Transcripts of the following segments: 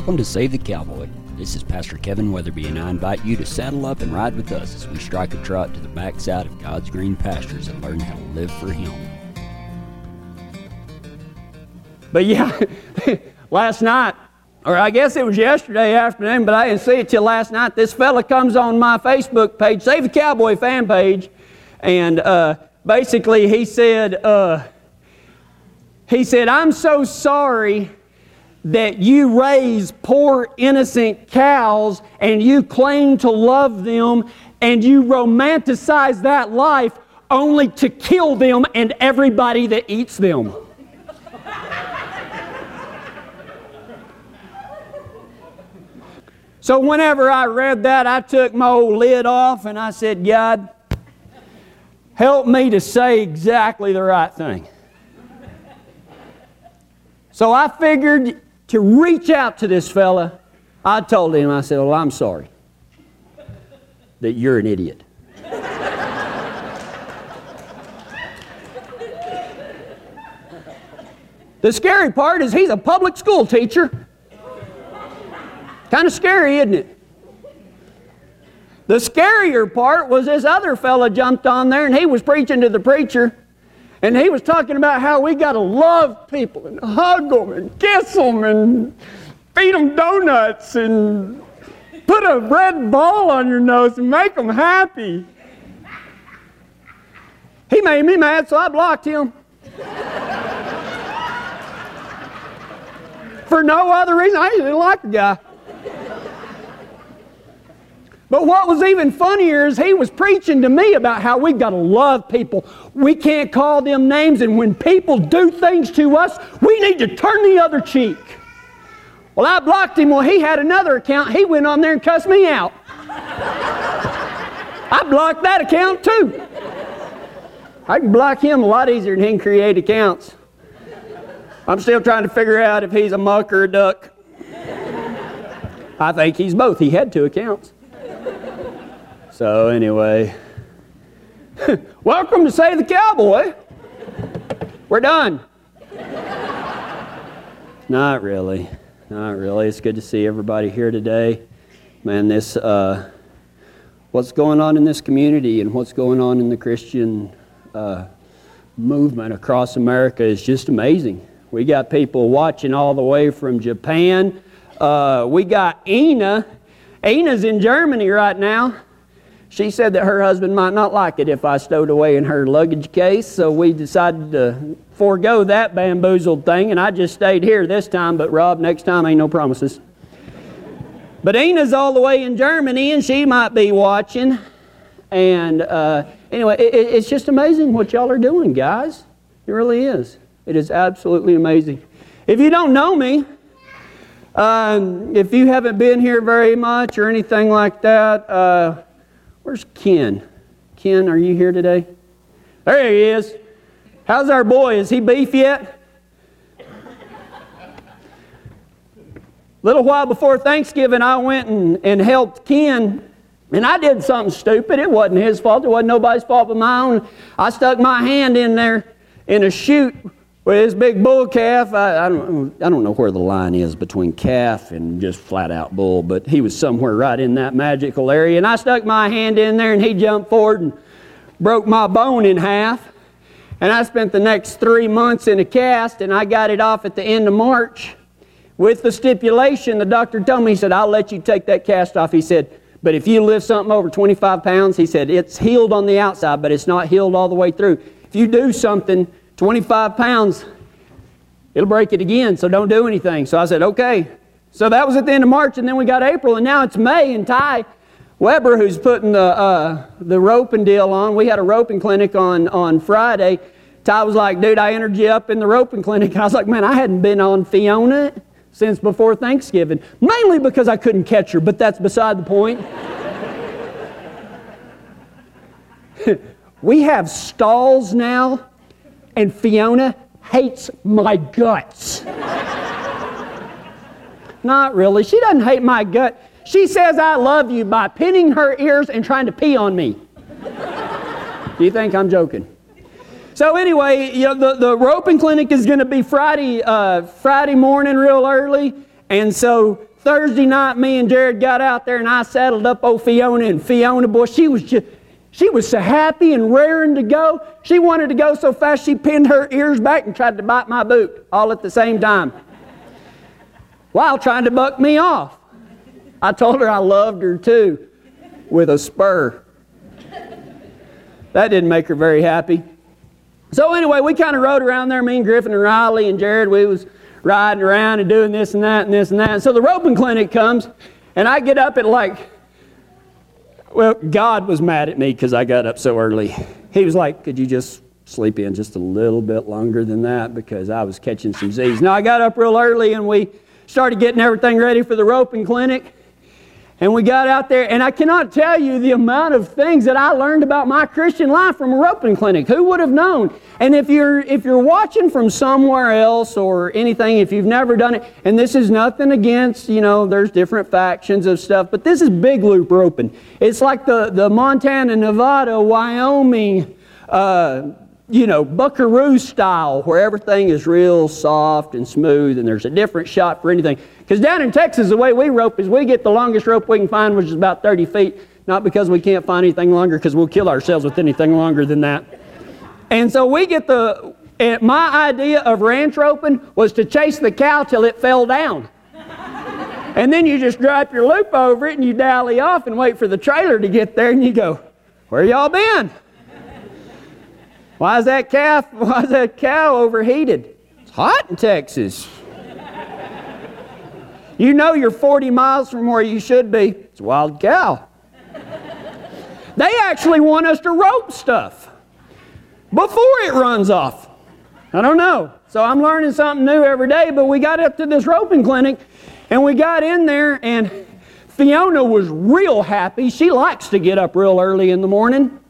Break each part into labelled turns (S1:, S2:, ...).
S1: Welcome to Save the Cowboy. This is Pastor Kevin Weatherby, and I invite you to saddle up and ride with us as we strike a trot to the backside of God's green pastures and learn how to live for Him.
S2: But yeah, last night, or I guess it was yesterday afternoon, but I didn't see it till last night. This fella comes on my Facebook page, Save the Cowboy fan page, and uh, basically he said, uh, he said, I'm so sorry that you raise poor innocent cows and you claim to love them and you romanticize that life only to kill them and everybody that eats them. so, whenever I read that, I took my old lid off and I said, God, help me to say exactly the right thing. So I figured to reach out to this fella, I told him, I said, Well, I'm sorry that you're an idiot. the scary part is he's a public school teacher. Kind of scary, isn't it? The scarier part was this other fella jumped on there and he was preaching to the preacher. And he was talking about how we got to love people and hug them and kiss them and feed them donuts and put a red ball on your nose and make them happy. He made me mad, so I blocked him. For no other reason. I didn't like the guy. But what was even funnier is he was preaching to me about how we got to love people. We can't call them names, and when people do things to us, we need to turn the other cheek. Well, I blocked him. Well, he had another account. He went on there and cussed me out. I blocked that account too. I can block him a lot easier than he can create accounts. I'm still trying to figure out if he's a muck or a duck. I think he's both. He had two accounts. So, anyway, welcome to Save the Cowboy. We're done. Not really. Not really. It's good to see everybody here today. Man, this, uh, what's going on in this community and what's going on in the Christian uh, movement across America is just amazing. We got people watching all the way from Japan. Uh, we got Ina. Ina's in Germany right now. She said that her husband might not like it if I stowed away in her luggage case, so we decided to forego that bamboozled thing, and I just stayed here this time. But Rob, next time ain't no promises. But Ina's all the way in Germany, and she might be watching. And uh, anyway, it, it's just amazing what y'all are doing, guys. It really is. It is absolutely amazing. If you don't know me, um, if you haven't been here very much or anything like that, uh, Where's Ken? Ken, are you here today? There he is. How's our boy? Is he beef yet? little while before Thanksgiving, I went and, and helped Ken, and I did something stupid. It wasn't his fault. It wasn't nobody's fault but my own. I stuck my hand in there in a chute with his big bull calf, I, I, don't, I don't know where the line is between calf and just flat out bull, but he was somewhere right in that magical area. And I stuck my hand in there and he jumped forward and broke my bone in half. And I spent the next three months in a cast and I got it off at the end of March with the stipulation. The doctor told me, he said, I'll let you take that cast off. He said, but if you lift something over 25 pounds, he said, it's healed on the outside, but it's not healed all the way through. If you do something 25 pounds, it'll break it again, so don't do anything. So I said, okay. So that was at the end of March, and then we got April, and now it's May, and Ty Weber, who's putting the, uh, the roping deal on, we had a roping clinic on, on Friday. Ty was like, dude, I entered you up in the roping clinic. I was like, man, I hadn't been on Fiona since before Thanksgiving, mainly because I couldn't catch her, but that's beside the point. we have stalls now and Fiona hates my guts. Not really. She doesn't hate my gut. She says I love you by pinning her ears and trying to pee on me. Do you think I'm joking? So anyway, you know, the, the roping clinic is going to be Friday, uh, Friday morning real early. And so Thursday night, me and Jared got out there and I saddled up old Fiona and Fiona, boy, she was just, she was so happy and raring to go. She wanted to go so fast she pinned her ears back and tried to bite my boot all at the same time while trying to buck me off. I told her I loved her too with a spur. That didn't make her very happy. So anyway, we kind of rode around there, me and Griffin and Riley and Jared, we was riding around and doing this and that and this and that. And so the roping clinic comes, and I get up at like, well, God was mad at me because I got up so early. He was like, could you just sleep in just a little bit longer than that because I was catching some Z's. Now I got up real early and we started getting everything ready for the roping clinic. And we got out there, and I cannot tell you the amount of things that I learned about my Christian life from a roping clinic. Who would have known? And if you're if you're watching from somewhere else or anything, if you've never done it, and this is nothing against, you know, there's different factions of stuff, but this is big loop roping. It's like the the Montana, Nevada, Wyoming. Uh, you know, buckaroo style, where everything is real soft and smooth and there's a different shot for anything. Because down in Texas, the way we rope is we get the longest rope we can find, which is about 30 feet, not because we can't find anything longer, because we'll kill ourselves with anything longer than that. And so we get the, and my idea of ranch roping was to chase the cow till it fell down. and then you just drop your loop over it and you dally off and wait for the trailer to get there and you go, Where y'all been? Why is that calf, why is that cow overheated? It's hot in Texas. you know you're 40 miles from where you should be. It's a wild cow. they actually want us to rope stuff before it runs off. I don't know. So I'm learning something new every day, but we got up to this roping clinic and we got in there and Fiona was real happy. She likes to get up real early in the morning.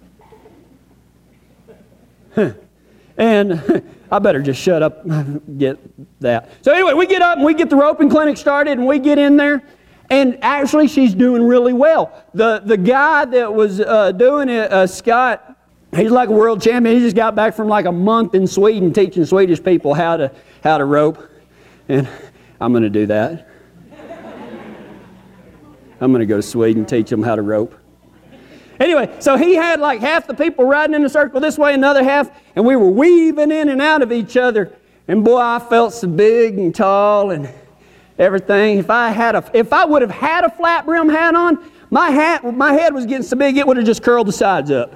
S2: and I better just shut up get that. So anyway, we get up and we get the roping clinic started and we get in there. And actually, she's doing really well. The, the guy that was uh, doing it, uh, Scott, he's like a world champion. He just got back from like a month in Sweden teaching Swedish people how to, how to rope. And I'm going to do that. I'm going to go to Sweden and teach them how to rope. Anyway, so he had like half the people riding in a circle this way, another half, and we were weaving in and out of each other. And boy, I felt so big and tall and everything. If I had a, if I would have had a flat brim hat on, my hat, my head was getting so big it would have just curled the sides up.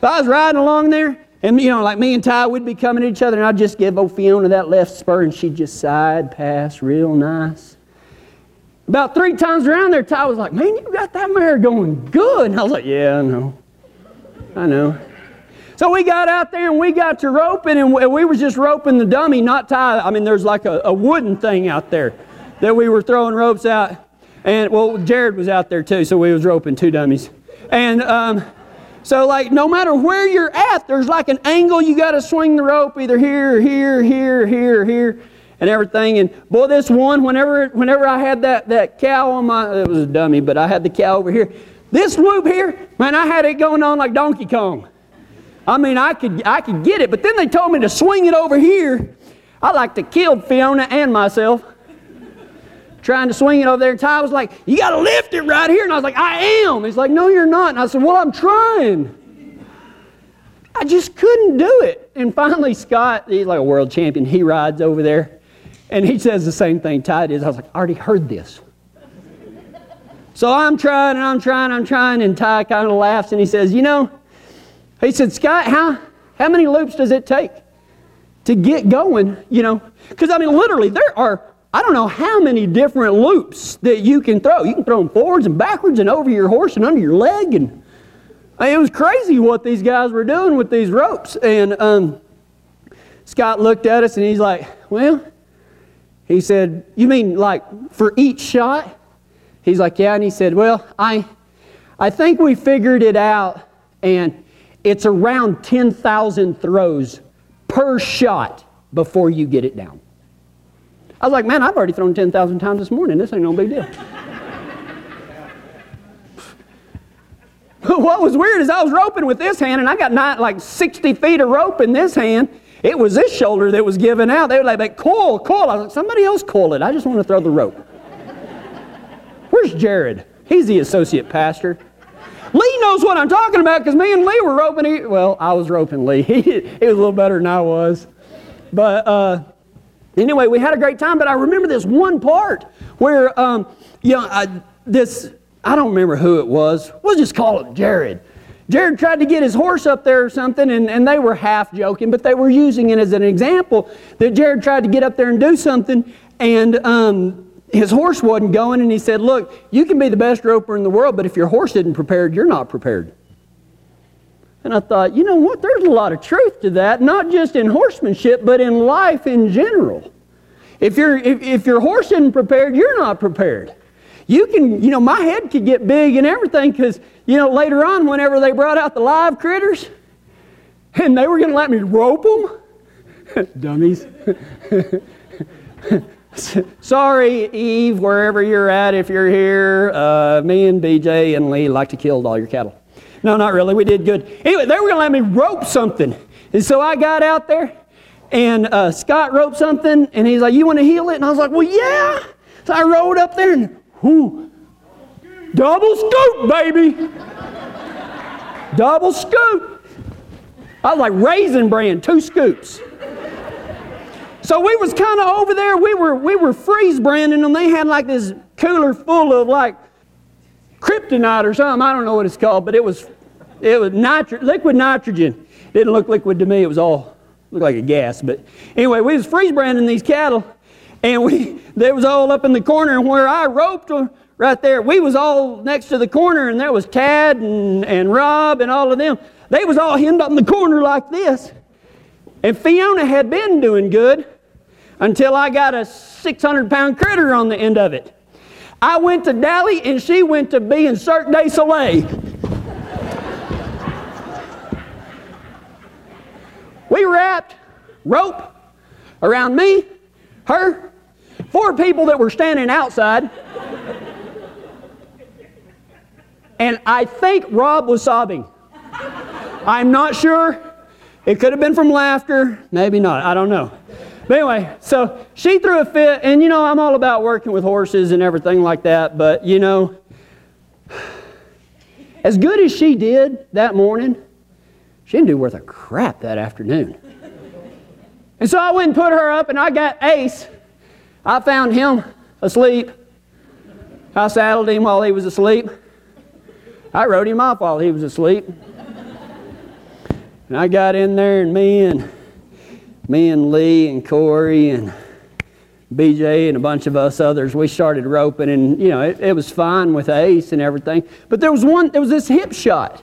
S2: so I was riding along there, and you know, like me and Ty, we'd be coming at each other, and I'd just give old Fiona that left spur, and she'd just side pass real nice. About three times around there, Ty was like, Man, you got that mare going good. And I was like, Yeah, I know. I know. So we got out there and we got to roping, and we were just roping the dummy, not Ty. I mean, there's like a, a wooden thing out there that we were throwing ropes out. And, well, Jared was out there too, so we was roping two dummies. And, um, so, like, no matter where you're at, there's like an angle you got to swing the rope, either here, here, here, here, here and everything. And boy, this one, whenever whenever I had that, that cow on my, it was a dummy, but I had the cow over here. This loop here, man, I had it going on like Donkey Kong. I mean, I could I could get it, but then they told me to swing it over here. I like to kill Fiona and myself. Trying to swing it over there, and Ty was like, You got to lift it right here. And I was like, I am. He's like, No, you're not. And I said, Well, I'm trying. I just couldn't do it. And finally, Scott, he's like a world champion, he rides over there. And he says the same thing Ty did. I was like, I already heard this. so I'm trying and I'm trying, I'm trying, and Ty kind of laughs and he says, You know, he said, Scott, how, how many loops does it take to get going? You know, because I mean, literally, there are, I don't know how many different loops that you can throw. You can throw them forwards and backwards and over your horse and under your leg. And I mean, it was crazy what these guys were doing with these ropes. And um, Scott looked at us and he's like, Well, he said, You mean like for each shot? He's like, Yeah. And he said, Well, I, I think we figured it out, and it's around 10,000 throws per shot before you get it down. I was like, Man, I've already thrown 10,000 times this morning. This ain't no big deal. what was weird is I was roping with this hand, and I got not, like 60 feet of rope in this hand, It was this shoulder that was giving out. They were like, coil, coil. I was like, somebody else coil it. I just want to throw the rope. Where's Jared? He's the associate pastor. Lee knows what I'm talking about because me and Lee were roping. Well, I was roping Lee. He, he was a little better than I was. But uh, anyway, we had a great time. But I remember this one part where, um, you know, I, this, I don't remember who it was. We'll just call him Jared. Jared tried to get his horse up there or something, and, and they were half joking, but they were using it as an example that Jared tried to get up there and do something, and um, his horse wasn't going, and he said, Look, you can be the best roper in the world, but if your horse isn't prepared, you're not prepared. And I thought, you know what? There's a lot of truth to that, not just in horsemanship, but in life in general. If, you if, if your horse isn't prepared, you're not prepared. You can, you know, my head could get big and everything because, you know, later on, whenever they brought out the live critters and they were going to let me rope them, dummies. Sorry, Eve, wherever you're at, if you're here, uh, me and BJ and Lee like to kill all your cattle. No, not really. We did good. Anyway, they were going to let me rope something. And so I got out there, and uh, Scott roped something, and he's like, You want to heel it? And I was like, Well, yeah. So I rode up there, and whoo, double scoop, baby. double scoop. I was like Raisin Bran, two scoops. So we was kind of over there. We were we were freeze branding them. They had like this cooler full of like kryptonite or something. I don't know what it's called, but it was it was liquid nitrogen. It didn't look liquid to me. It was all looked like a gas. But anyway, we was freeze branding these cattle, and we they was all up in the corner and where I roped right there. We was all next to the corner, and there was Tad and, and Rob and all of them. They was all hemmed up in the corner like this. And Fiona had been doing good until I got a 600 pound critter on the end of it. I went to Dally and she went to be in Cirque du Soleil. we wrapped rope around me, her, four people that were standing outside. and I think Rob was sobbing. I'm not sure. It could have been from laughter, maybe not, I don't know. But anyway, so she threw a fit, and you know, I'm all about working with horses and everything like that, but you know, as good as she did that morning, she didn't do worth a crap that afternoon. And so I went and put her up, and I got Ace. I found him asleep. I saddled him while he was asleep. I rode him off while he was asleep. And I got in there, and me and me and Lee and Corey and BJ and a bunch of us others, we started roping, and you know it, it was fine with Ace and everything. But there was one, there was this hip shot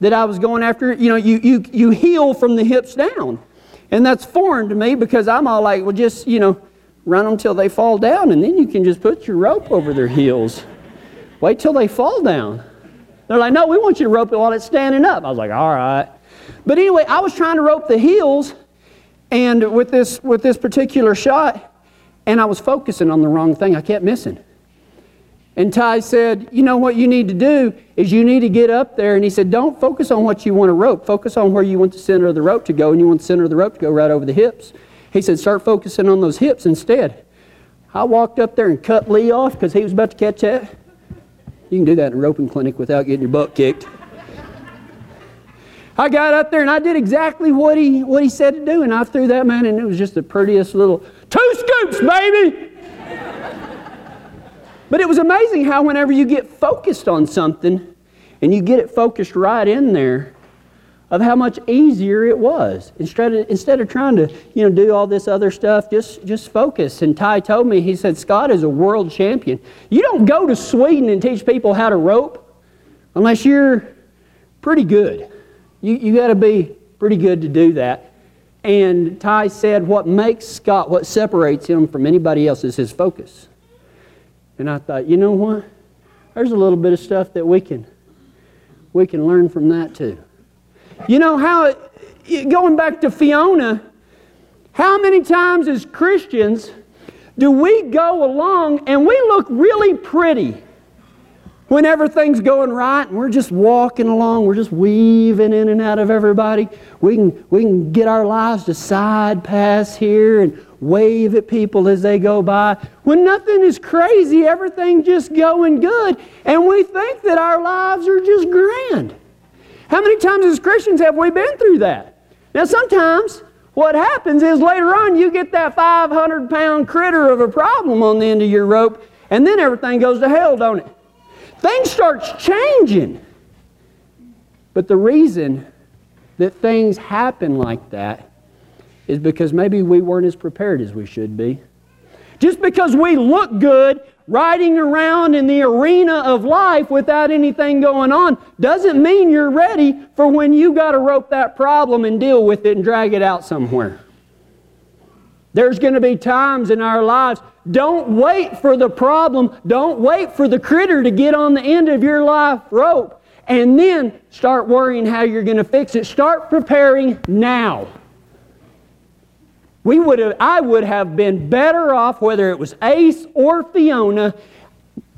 S2: that I was going after. You know, you you you heel from the hips down, and that's foreign to me because I'm all like, well, just you know, run them till they fall down, and then you can just put your rope over their heels. Wait till they fall down. They're like, no, we want you to rope it while it's standing up. I was like, all right. But anyway, I was trying to rope the heels and with this with this particular shot, and I was focusing on the wrong thing. I kept missing. And Ty said, You know what you need to do is you need to get up there. And he said, Don't focus on what you want to rope. Focus on where you want the center of the rope to go, and you want the center of the rope to go right over the hips. He said, Start focusing on those hips instead. I walked up there and cut Lee off because he was about to catch that. You can do that in roping clinic without getting your butt kicked. I got up there and I did exactly what he, what he said to do, and I threw that man, and it was just the prettiest little two scoops, baby. but it was amazing how, whenever you get focused on something and you get it focused right in there, of how much easier it was instead of, instead of trying to you know do all this other stuff just just focus and ty told me he said scott is a world champion you don't go to sweden and teach people how to rope unless you're pretty good you, you got to be pretty good to do that. And Ty said, what makes Scott, what separates him from anybody else is his focus. And I thought, you know what? There's a little bit of stuff that we can, we can learn from that too. You know how, going back to Fiona, how many times as Christians do we go along and we look really pretty? when everything's going right and we're just walking along, we're just weaving in and out of everybody. We can, we can get our lives to side pass here and wave at people as they go by. When nothing is crazy, everything just going good, and we think that our lives are just grand. How many times as Christians have we been through that? Now, sometimes what happens is later on you get that 500 pound critter of a problem on the end of your rope, and then everything goes to hell, don't it? Things starts changing. But the reason that things happen like that is because maybe we weren't as prepared as we should be. Just because we look good riding around in the arena of life without anything going on doesn't mean you're ready for when you got to rope that problem and deal with it and drag it out somewhere. There's going to be times in our lives. Don't wait for the problem. Don't wait for the critter to get on the end of your life rope and then start worrying how you're going to fix it. Start preparing now. We would have, I would have been better off, whether it was Ace or Fiona,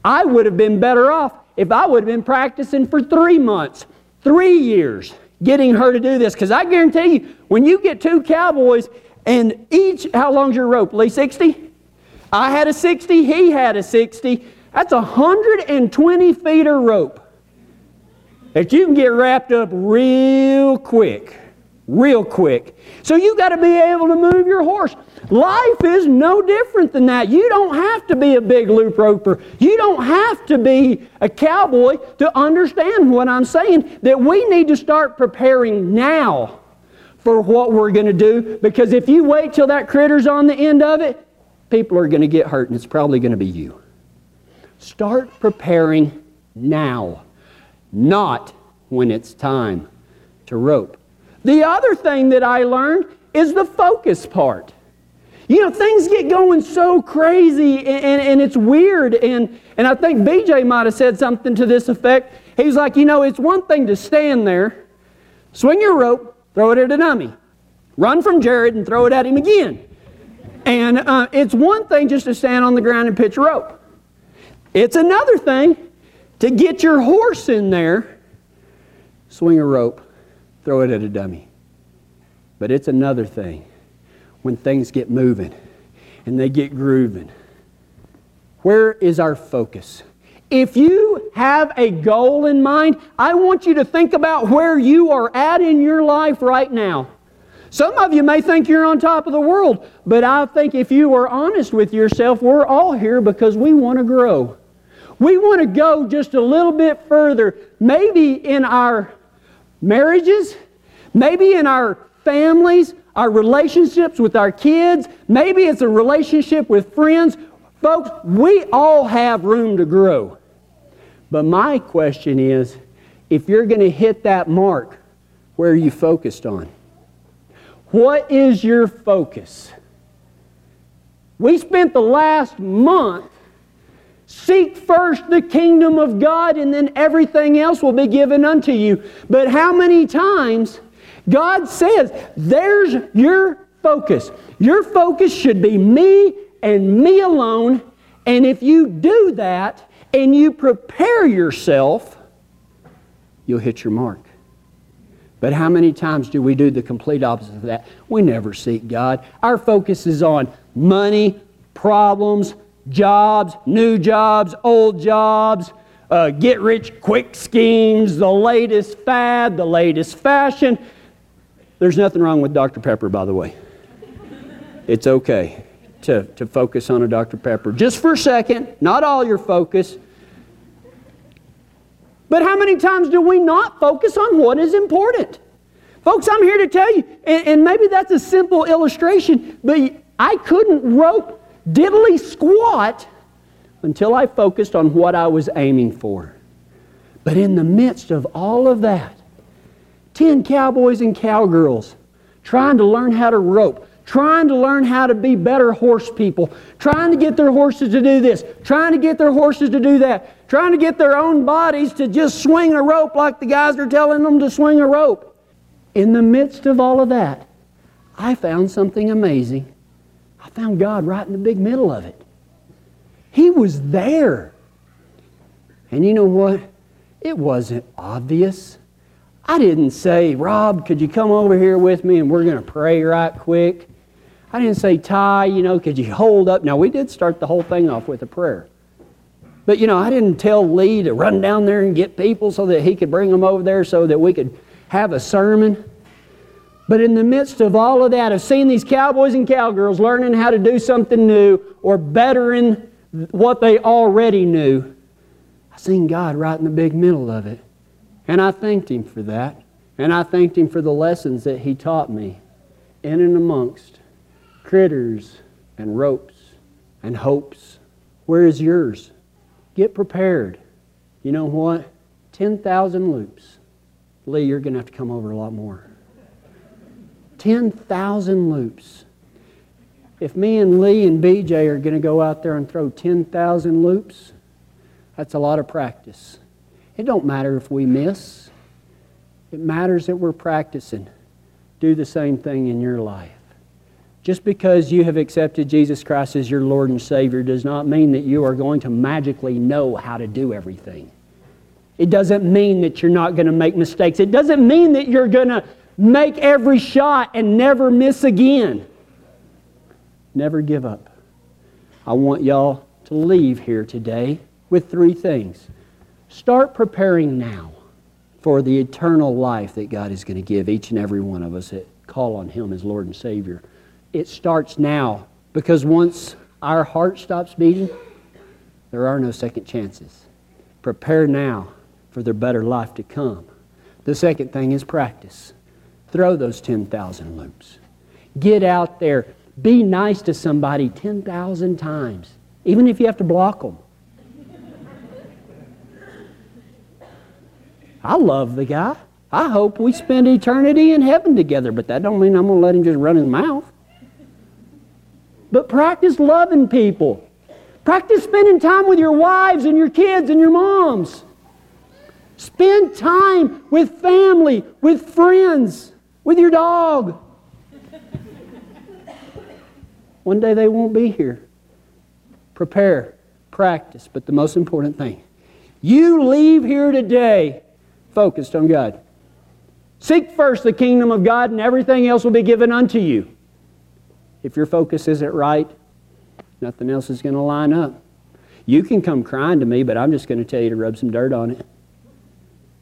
S2: I would have been better off if I would have been practicing for three months, three years, getting her to do this. Because I guarantee you, when you get two cowboys and each, how long's your rope, Lee? 60? I had a 60, he had a 60. That's 120 feet of rope that you can get wrapped up real quick. Real quick. So you got to be able to move your horse. Life is no different than that. You don't have to be a big loop roper. You don't have to be a cowboy to understand what I'm saying. That we need to start preparing now for what we're going to do because if you wait till that critter's on the end of it, people are going to get hurt and it's probably going to be you. Start preparing now, not when it's time to rope. The other thing that I learned is the focus part. You know, things get going so crazy and, and, and, it's weird. And, and I think BJ might have said something to this effect. He's like, you know, it's one thing to stand there, swing your rope, throw it at a dummy. Run from Jared and throw it at him again. And uh, it's one thing just to stand on the ground and pitch a rope. It's another thing to get your horse in there, swing a rope, throw it at a dummy. But it's another thing when things get moving and they get grooving. Where is our focus? If you have a goal in mind, I want you to think about where you are at in your life right now. Some of you may think you're on top of the world, but I think if you are honest with yourself, we're all here because we want to grow. We want to go just a little bit further, maybe in our marriages, maybe in our families, our relationships with our kids, maybe it's a relationship with friends. Folks, we all have room to grow. But my question is if you're going to hit that mark, where are you focused on? What is your focus? We spent the last month Seek first the kingdom of God, and then everything else will be given unto you. But how many times God says, There's your focus. Your focus should be me and me alone. And if you do that, and you prepare yourself, you'll hit your mark. But how many times do we do the complete opposite of that? We never seek God. Our focus is on money, problems, jobs, new jobs, old jobs, uh, get rich quick schemes, the latest fad, the latest fashion. There's nothing wrong with Dr. Pepper, by the way. It's okay to, to focus on a Dr. Pepper. Just for a second, not all your focus. But how many times do we not focus on what is important? Folks, I'm here to tell you, and, and maybe that's a simple illustration, but I couldn't rope diddly squat until I focused on what I was aiming for. But in the midst of all of that, 10 cowboys and cowgirls trying to learn how to rope, trying to learn how to be better horse people, trying to get their horses to do this, trying to get their horses to do that, trying to get their own bodies to just swing a rope like the guys are telling them to swing a rope. In the midst of all of that, I found something amazing. I found God right in the big middle of it. He was there. And you know what? It wasn't obvious. I didn't say, Rob, could you come over here with me and we're going to pray right quick? I didn't say, Ty, you know, could you hold up? Now, we did start the whole thing off with a prayer. But, you know, I didn't tell Lee to run down there and get people so that he could bring them over there so that we could have a sermon. But in the midst of all of that, of seeing these cowboys and cowgirls learning how to do something new or bettering what they already knew, I seen God right in the big middle of it. And I thanked Him for that. And I thanked Him for the lessons that He taught me in and amongst critters and ropes and hopes. Where is yours? Get prepared. You know what? 10,000 loops. Lee, you're going to have to come over a lot more. 10,000 loops. If me and Lee and BJ are going to go out there and throw 10,000 loops, that's a lot of practice. It don't matter if we miss. It matters that we're practicing. Do the same thing in your life. Just because you have accepted Jesus Christ as your Lord and Savior does not mean that you are going to magically know how to do everything. It doesn't mean that you're not going to make mistakes. It doesn't mean that you're going to make every shot and never miss again. Never give up. I want y'all to leave here today with three things. Start preparing now for the eternal life that God is going to give each and every one of us that call on Him as Lord and Savior. It starts now because once our heart stops beating, there are no second chances. Prepare now for the better life to come. The second thing is practice. Throw those 10,000 loops. Get out there. Be nice to somebody 10,000 times, even if you have to block them. I love the guy. I hope we spend eternity in heaven together, but that don't mean I'm going to let him just run his mouth. But practice loving people. Practice spending time with your wives and your kids and your moms. Spend time with family, with friends, with your dog. One day they won't be here. Prepare, practice, but the most important thing you leave here today focused on God. Seek first the kingdom of God, and everything else will be given unto you. If your focus isn't right, nothing else is going to line up. You can come crying to me, but I'm just going to tell you to rub some dirt on it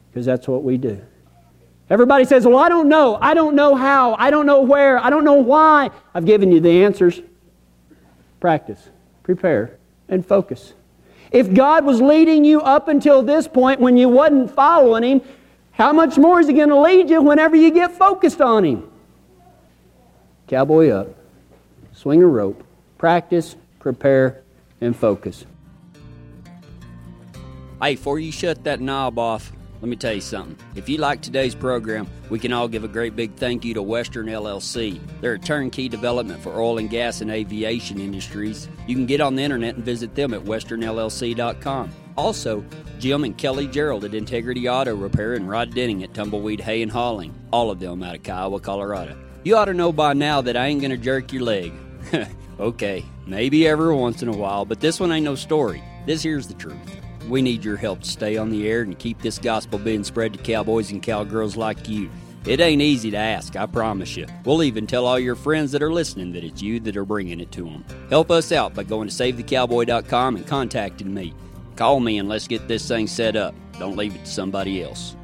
S2: because that's what we do. Everybody says, Well, I don't know. I don't know how. I don't know where. I don't know why. I've given you the answers. Practice, prepare, and focus. If God was leading you up until this point when you wasn't following Him, how much more is He going to lead you whenever you get focused on Him? Cowboy up, swing a rope, practice, prepare, and focus.
S1: Hey, before you shut that knob off, let me tell you something. If you like today's program, we can all give a great big thank you to Western LLC. They're a turnkey development for oil and gas and aviation industries. You can get on the internet and visit them at westernllc.com. Also, Jim and Kelly Gerald at Integrity Auto Repair and Rod Denning at Tumbleweed Hay and Hauling, all of them out of Kiowa, Colorado. You ought to know by now that I ain't gonna jerk your leg. okay, maybe every once in a while, but this one ain't no story. This here's the truth. We need your help to stay on the air and keep this gospel being spread to cowboys and cowgirls like you. It ain't easy to ask, I promise you. We'll even tell all your friends that are listening that it's you that are bringing it to them. Help us out by going to SaveTheCowboy.com and contacting me. Call me and let's get this thing set up. Don't leave it to somebody else.